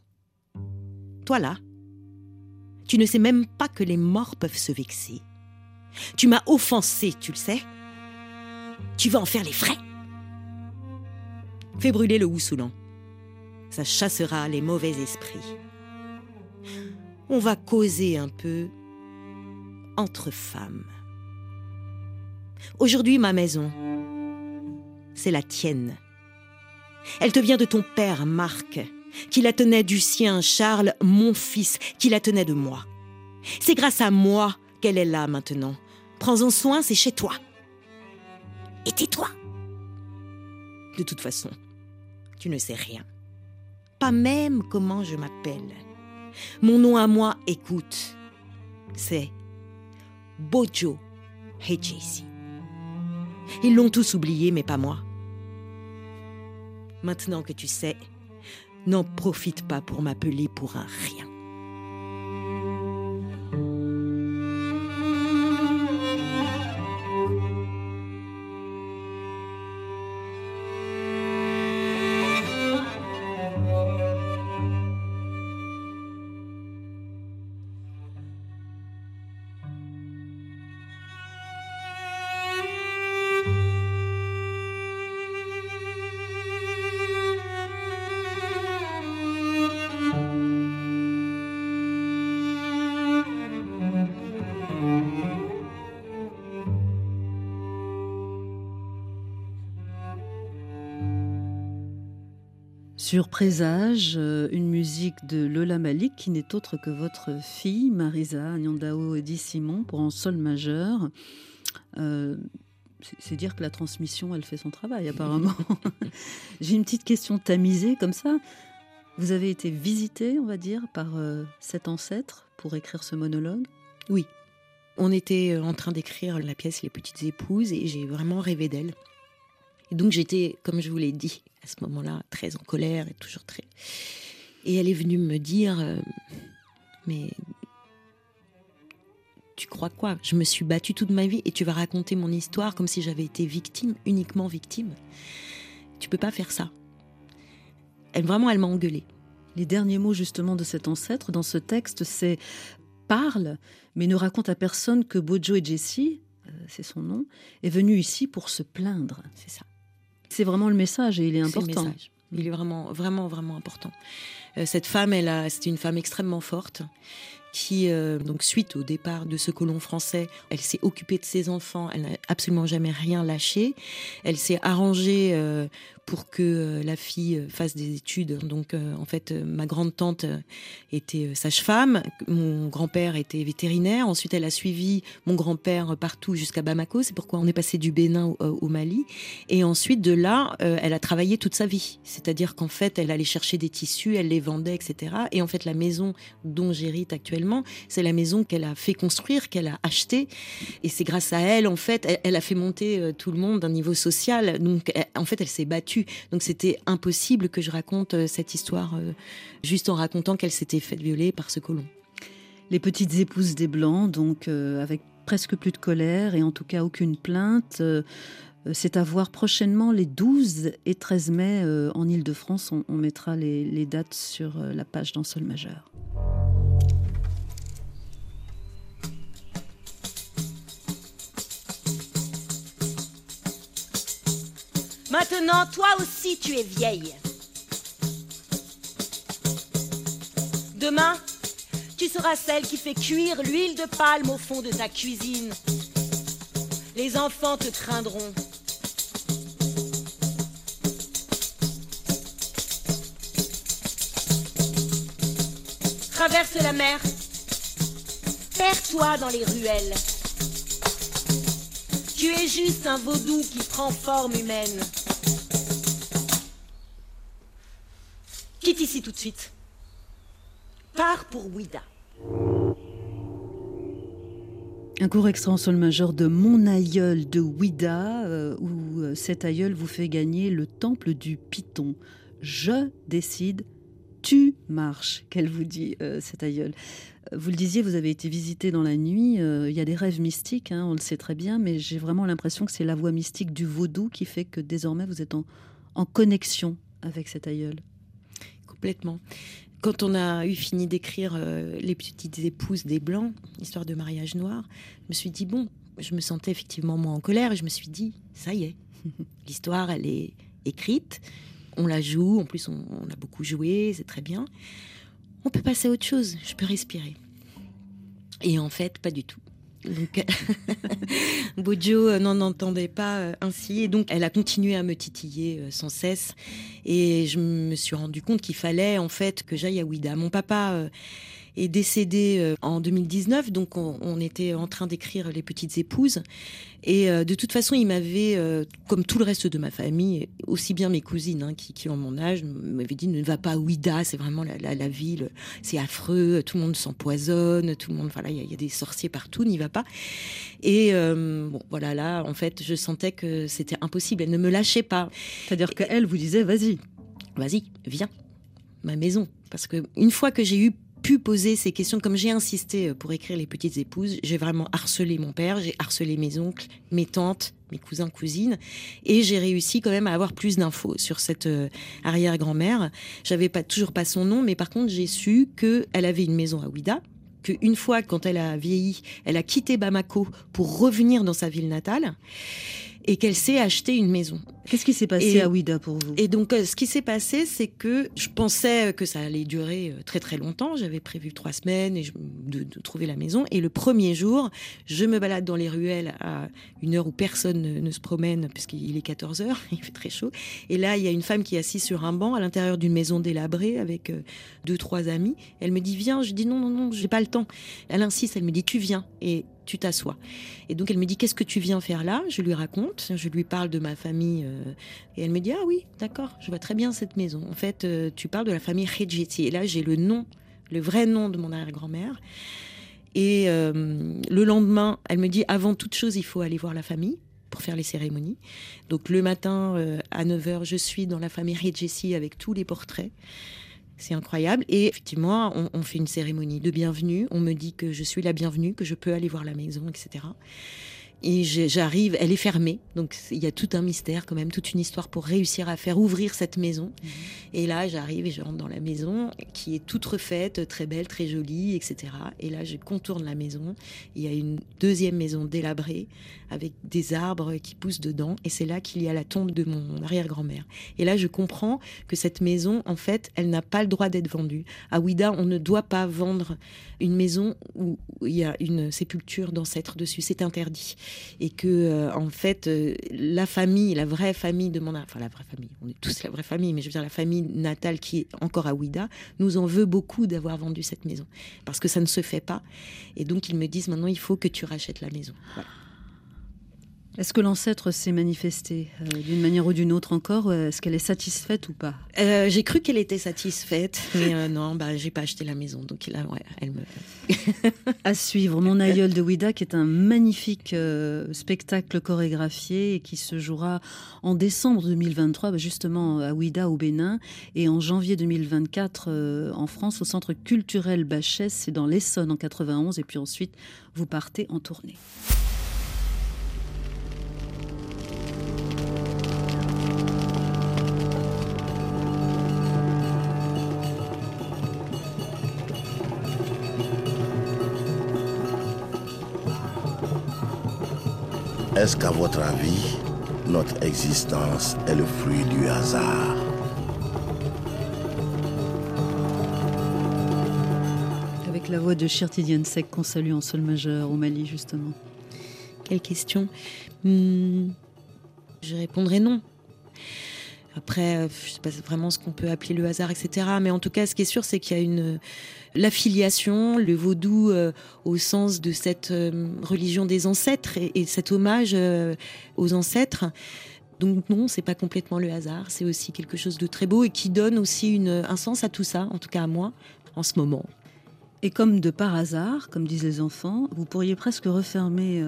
Toi là, tu ne sais même pas que les morts peuvent se vexer. Tu m'as offensé, tu le sais. Tu vas en faire les frais. Fais brûler le Housoulan. Ça chassera les mauvais esprits. On va causer un peu entre femmes. Aujourd'hui, ma maison, c'est la tienne. Elle te vient de ton père, Marc, qui la tenait du sien, Charles, mon fils, qui la tenait de moi. C'est grâce à moi qu'elle est là maintenant. Prends-en soin, c'est chez toi. Et tais-toi. De toute façon, tu ne sais rien. Pas même comment je m'appelle. Mon nom à moi, écoute, c'est Bojo Hejesi. Ils l'ont tous oublié, mais pas moi. Maintenant que tu sais, n'en profite pas pour m'appeler pour un rien. Sur Présage, euh, une musique de Lola Malik, qui n'est autre que votre fille, Marisa Nyandao Edi Simon, pour un sol majeur. Euh, c'est- dire que la transmission, elle fait son travail, apparemment. *laughs* J'ai une petite question tamisée, comme ça. Vous avez été visité, on va dire, par euh, cet ancêtre pour écrire ce monologue? Oui. On était en train d'écrire la pièce Les Petites Épouses et j'ai vraiment rêvé d'elle. Et donc j'étais, comme je vous l'ai dit, à ce moment-là, très en colère et toujours très. Et elle est venue me dire euh, Mais. Tu crois quoi? Je me suis battue toute ma vie et tu vas raconter mon histoire comme si j'avais été victime, uniquement victime. Tu peux pas faire ça. Elle, vraiment, elle m'a engueulée. Les derniers mots justement de cet ancêtre dans ce texte, c'est parle, mais ne raconte à personne que Bojo et Jessie, euh, c'est son nom, est venu ici pour se plaindre. C'est ça. C'est vraiment le message et il est C'est le important. message. Il est vraiment, vraiment, vraiment important. Euh, cette femme, elle a, c'était une femme extrêmement forte qui, euh, donc suite au départ de ce colon français, elle s'est occupée de ses enfants. Elle n'a absolument jamais rien lâché. Elle s'est arrangée euh, pour que euh, la fille euh, fasse des études. Donc, euh, en fait, ma grande tante euh, était sage-femme, mon grand-père était vétérinaire. Ensuite, elle a suivi mon grand-père partout jusqu'à Bamako. C'est pourquoi on est passé du Bénin au, Mali. Et ensuite, de là, elle a travaillé toute sa vie. C'est-à-dire qu'en fait, elle allait chercher des tissus, elle les vendait, etc. Et en fait, la maison dont j'hérite actuellement, c'est la maison qu'elle a fait construire, qu'elle a achetée. Et c'est grâce à elle, en fait, elle, a fait monter tout le monde d'un niveau social. Donc, en fait, elle s'est battue. Donc, c'était impossible que je raconte euh, cette histoire euh, juste en racontant qu'elle s'était faite violer par ce colon. Les petites épouses des Blancs, donc euh, avec presque plus de colère et en tout cas aucune plainte. c'est à voir prochainement les 12 et 13 mai en Ile-de-France. On, mettra les, les dates sur la page dans Sol majeur. Maintenant, toi aussi, tu es vieille. Demain, tu seras celle qui fait cuire l'huile de palme au fond de ta cuisine. Les enfants te craindront. Traverse la mer. Perds-toi dans les ruelles. Tu es juste un vaudou qui prend forme humaine. Suite. Pour Ouida. Un court extrait en sol majeur de Mon aïeul de Ouida, euh, où euh, cet aïeul vous fait gagner le temple du Python. Je décide, tu marches, qu'elle vous dit, euh, cet aïeul. Vous le disiez, vous avez été visité dans la nuit. Il y a des rêves mystiques, hein, on le sait très bien, mais j'ai vraiment l'impression que c'est la voix mystique du vaudou qui fait que désormais vous êtes en connexion avec cet aïeul. Complètement. Quand on a eu fini d'écrire euh, Les petites épouses des Blancs, histoire de mariage noir, je me suis dit, bon, je me sentais effectivement moins en colère et je me suis dit, ça y est, *laughs* l'histoire, elle est écrite. on la joue, en plus on, on a beaucoup joué, c'est très bien. On peut passer à autre chose, je peux respirer. Et en fait, pas du tout. Donc, *laughs* Bojo euh, n'en entendait pas euh, ainsi. Et donc, elle a continué à me titiller euh, sans cesse. Et je me suis rendu compte qu'il fallait, en fait, que j'aille à Ouida. Mon papa euh, est décédé euh, en 2019, donc on, on était en train d'écrire Les Petites Épouses. Et euh, de toute façon, il m'avait, euh, comme tout le reste de ma famille, aussi bien mes cousines hein, qui, qui ont mon âge, m'avaient dit ne va pas à Ouida, c'est vraiment la, la- la ville, c'est affreux, tout le monde s'empoisonne, tout le monde, voilà, il y, a- il y a des sorciers partout, n'y va pas. Et euh, bon, voilà, là, en fait, je sentais que c'était impossible. Elle ne me lâchait pas. C'est-à-dire qu'elle vous disait vas-y. Vas-y, viens, ma maison. Parce que une fois que j'ai eu pu poser ces questions, comme j'ai insisté euh, pour écrire Les Petites Épouses, j'ai vraiment harcelé mon père, j'ai harcelé mes oncles, mes tantes, mes cousins, cousines, et j'ai réussi quand même à avoir plus d'infos sur cette euh, arrière-grand-mère. J'avais pas toujours pas son nom, mais par contre j'ai su que elle avait une maison à Ouida, qu'une fois, quand elle a vieilli, elle a quitté Bamako pour revenir dans sa ville natale, et qu'elle s'est acheté une maison. Qu'est-ce qui s'est passé Et- à Ouida pour vous? Et donc, euh, ce qui s'est passé, c'est que je pensais que ça allait durer euh, très très longtemps. J'avais prévu trois semaines et je- de, de trouver la maison. Et le premier jour, je me balade dans les ruelles à une heure où personne ne, ne se promène, puisqu'il est 14 heures, *laughs* il fait très chaud. Et là, il y a une femme qui est assise sur un banc à l'intérieur d'une maison délabrée avec euh, deux, trois amis. Elle me dit, viens. Je dis, non, non, non, j'ai pas le temps. Elle insiste, elle me dit, tu viens. Et tu t'assois. Et donc elle me dit qu'est-ce que tu viens faire là? Je lui raconte, je lui parle de ma famille euh, et elle me dit ah oui d'accord, je vois très bien cette maison. En fait euh, tu parles de la famille Khedjeti et là j'ai le nom, le vrai nom de mon arrière-grand-mère. Et euh, le lendemain elle me dit avant toute chose il faut aller voir la famille pour faire les cérémonies. Donc le matin euh, à 9h je suis dans la famille Khedjeti avec tous les portraits. C'est incroyable. Et effectivement, on fait une cérémonie de bienvenue. On me dit que je suis la bienvenue, que je peux aller voir la maison, etc. Et j'arrive, elle est fermée, donc il y a tout un mystère quand même, toute une histoire pour réussir à faire ouvrir cette maison. Et là, j'arrive et je rentre dans la maison qui est toute refaite, très belle, très jolie, etc. Et là, je contourne la maison. Il y a une deuxième maison délabrée avec des arbres qui poussent dedans. Et c'est là qu'il y a la tombe de mon arrière-grand-mère. Et là, je comprends que cette maison, en fait, elle n'a pas le droit d'être vendue. À Ouida, on ne doit pas vendre une maison où il y a une sépulture d'ancêtres dessus. C'est interdit. Et que, euh, en fait, euh, la famille, la vraie famille de mon... Enfin, la vraie famille, on est tous la vraie famille, mais je veux dire la famille natale qui est encore à Ouida, nous en veut beaucoup d'avoir vendu cette maison. Parce que ça ne se fait pas. Et donc, ils me disent maintenant, il faut que tu rachètes la maison. Voilà. Est-ce que l'ancêtre s'est manifesté euh, d'une manière ou d'une autre encore euh, Est-ce qu'elle est satisfaite ou pas? Euh, j'ai cru qu'elle était satisfaite, mais euh, non, bah, j'ai pas acheté la maison. Donc là, ouais, elle me... *laughs* À suivre, Mon aïeul de Ouida, qui est un magnifique spectacle chorégraphié et qui se jouera en décembre 2023, bah, justement à Ouida au Bénin, et en janvier 2024 euh, en France au Centre culturel Bachès, c'est dans l'Essonne en 91, et puis ensuite vous partez en tournée. Est-ce qu'à votre avis, notre existence est le fruit du hasard? Avec la voix de Shirti Diansek qu'on salue en sol majeur au Mali, justement. Quelle question? Hmm, Je répondrai non. Après, euh, je sais pas vraiment ce qu'on peut appeler le hasard, etc. Mais en tout cas, ce qui est sûr, c'est qu'il y a une l'affiliation, le vaudou euh, au sens de cette euh, religion des ancêtres et, et cet hommage euh, aux ancêtres. Donc non, c'est pas complètement le hasard. C'est aussi quelque chose de très beau et qui donne aussi un sens à tout ça, en tout cas à moi, en ce moment. Et comme de par hasard, comme disent les enfants, vous pourriez presque refermer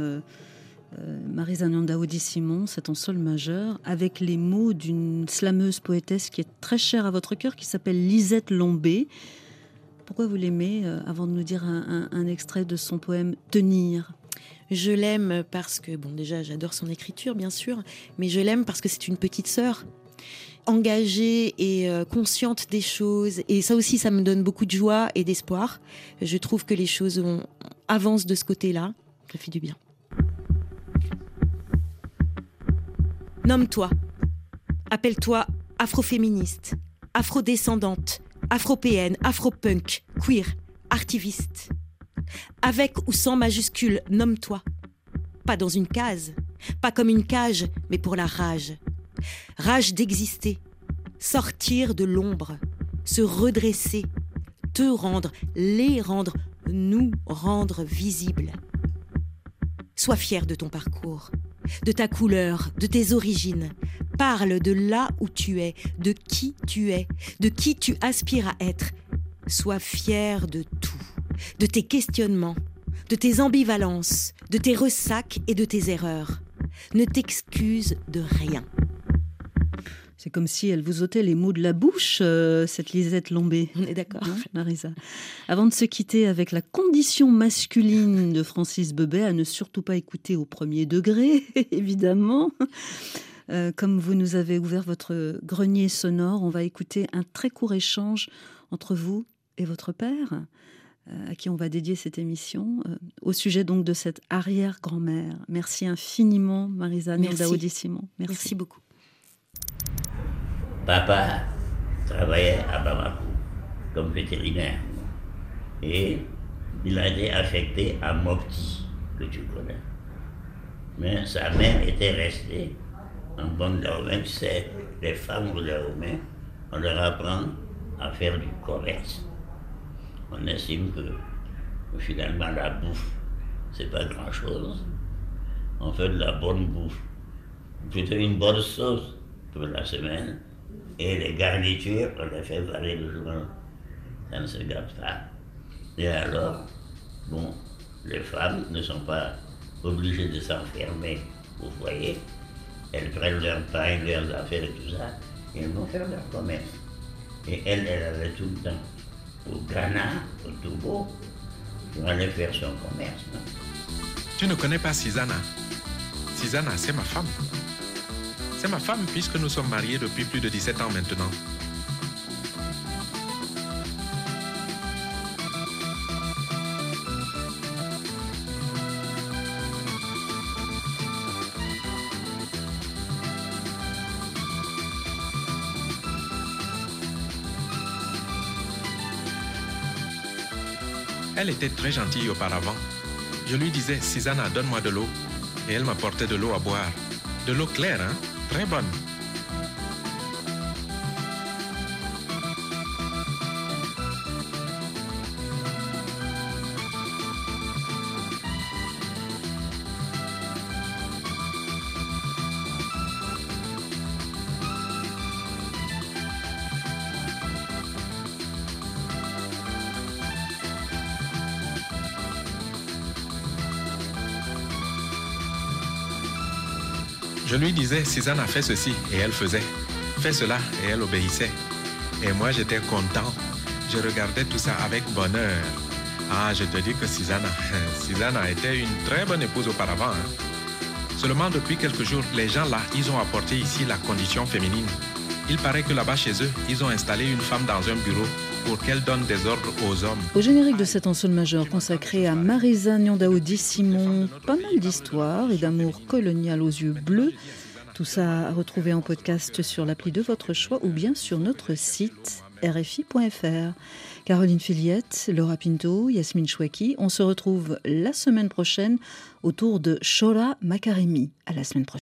Marisa Daoudi Simon, c'est en sol majeur, avec les mots d'une slameuse poétesse qui est très chère à votre cœur, qui s'appelle Lisette Lombé. Pourquoi vous l'aimez euh, Avant de nous dire un, extrait de son poème Tenir. Je l'aime parce que, bon, déjà, j'adore son écriture, bien sûr, mais je l'aime parce que c'est une petite sœur engagée et euh, consciente des choses. Et ça aussi, ça me donne beaucoup de joie et d'espoir. Je trouve que les choses avancent de ce côté-là. Ça fait du bien. Nomme-toi. Appelle-toi afroféministe, afrodescendante, afropéenne, afropunk, queer, artiviste. Avec ou sans majuscule, nomme-toi. Pas dans une case, pas comme une cage, mais pour la rage. Rage d'exister, sortir de l'ombre, se redresser, te rendre, les rendre, nous rendre visibles. Sois fier de ton parcours, de ta couleur, de tes origines. Parle de là où tu es, de qui tu es, de qui tu aspires à être. Sois fier de tout, de tes questionnements, de tes ambivalences, de tes ressacs et de tes erreurs. Ne t'excuse de rien. C'est comme si elle vous ôtait les mots de la bouche, euh, cette Lisette Lombé. On est d'accord. Marisa. Avant de se quitter avec la condition masculine de Francis Bebet, à ne surtout pas écouter au premier degré, *laughs* évidemment. Euh, comme vous nous avez ouvert votre grenier sonore, on va écouter un très court échange entre vous et votre père, euh, à qui on va dédier cette émission, euh, au sujet donc de cette arrière-grand-mère. Merci infiniment, Marisa Merci. Nondaoudi-Simon. Merci. Merci beaucoup. Papa travaillait à Bamako comme vétérinaire. Et il a été affecté à Mopti, que tu connais. Mais sa mère était restée en Dahomey. Tu sais, les femmes au Dahomey, on leur apprend à faire du commerce. On estime que finalement la bouffe, c'est pas grand-chose. On fait de la bonne bouffe. Plutôt une bonne sauce pour la semaine. Et les garnitures, on les fait varier le jour. Ça ne se gâte pas. Et alors, bon, les femmes ne sont pas obligées de s'enfermer au foyer. Elles prennent leur pain, leurs affaires et tout ça, et elles vont faire leur commerce. Et elle, elle allait tout le temps au Ghana, au Togo, pour aller faire son commerce. Tu ne connais pas Susanna Susanna, c'est ma femme. C'est ma femme puisque nous sommes mariés depuis plus de 17 ans maintenant. Elle était très gentille auparavant. Je lui disais, Susanna, donne-moi de l'eau. Et elle m'apportait de l'eau à boire. De l'eau claire, hein? Très bonne. Je lui disais, Suzanne a fait ceci et elle faisait. Fais cela et elle obéissait. Et moi, j'étais content. Je regardais tout ça avec bonheur. Ah, je te dis que Susanna, *laughs* Susanna était une très bonne épouse auparavant. hein. Seulement depuis quelques jours, les gens là, ils ont apporté ici la condition féminine. Il paraît que là-bas chez eux, ils ont installé une femme dans un bureau Au générique de cet ensemble majeur consacré à Marisa Nyandaoudi Simon, pas mal d'histoires et d'amour colonial aux yeux bleus. Tout ça à retrouver en podcast sur l'appli de votre choix ou bien sur notre site rfi.fr. Caroline Filiette, Laura Pinto, Yasmine Chouaki, on se retrouve la semaine prochaine autour de Shora Makarimi. À la semaine prochaine.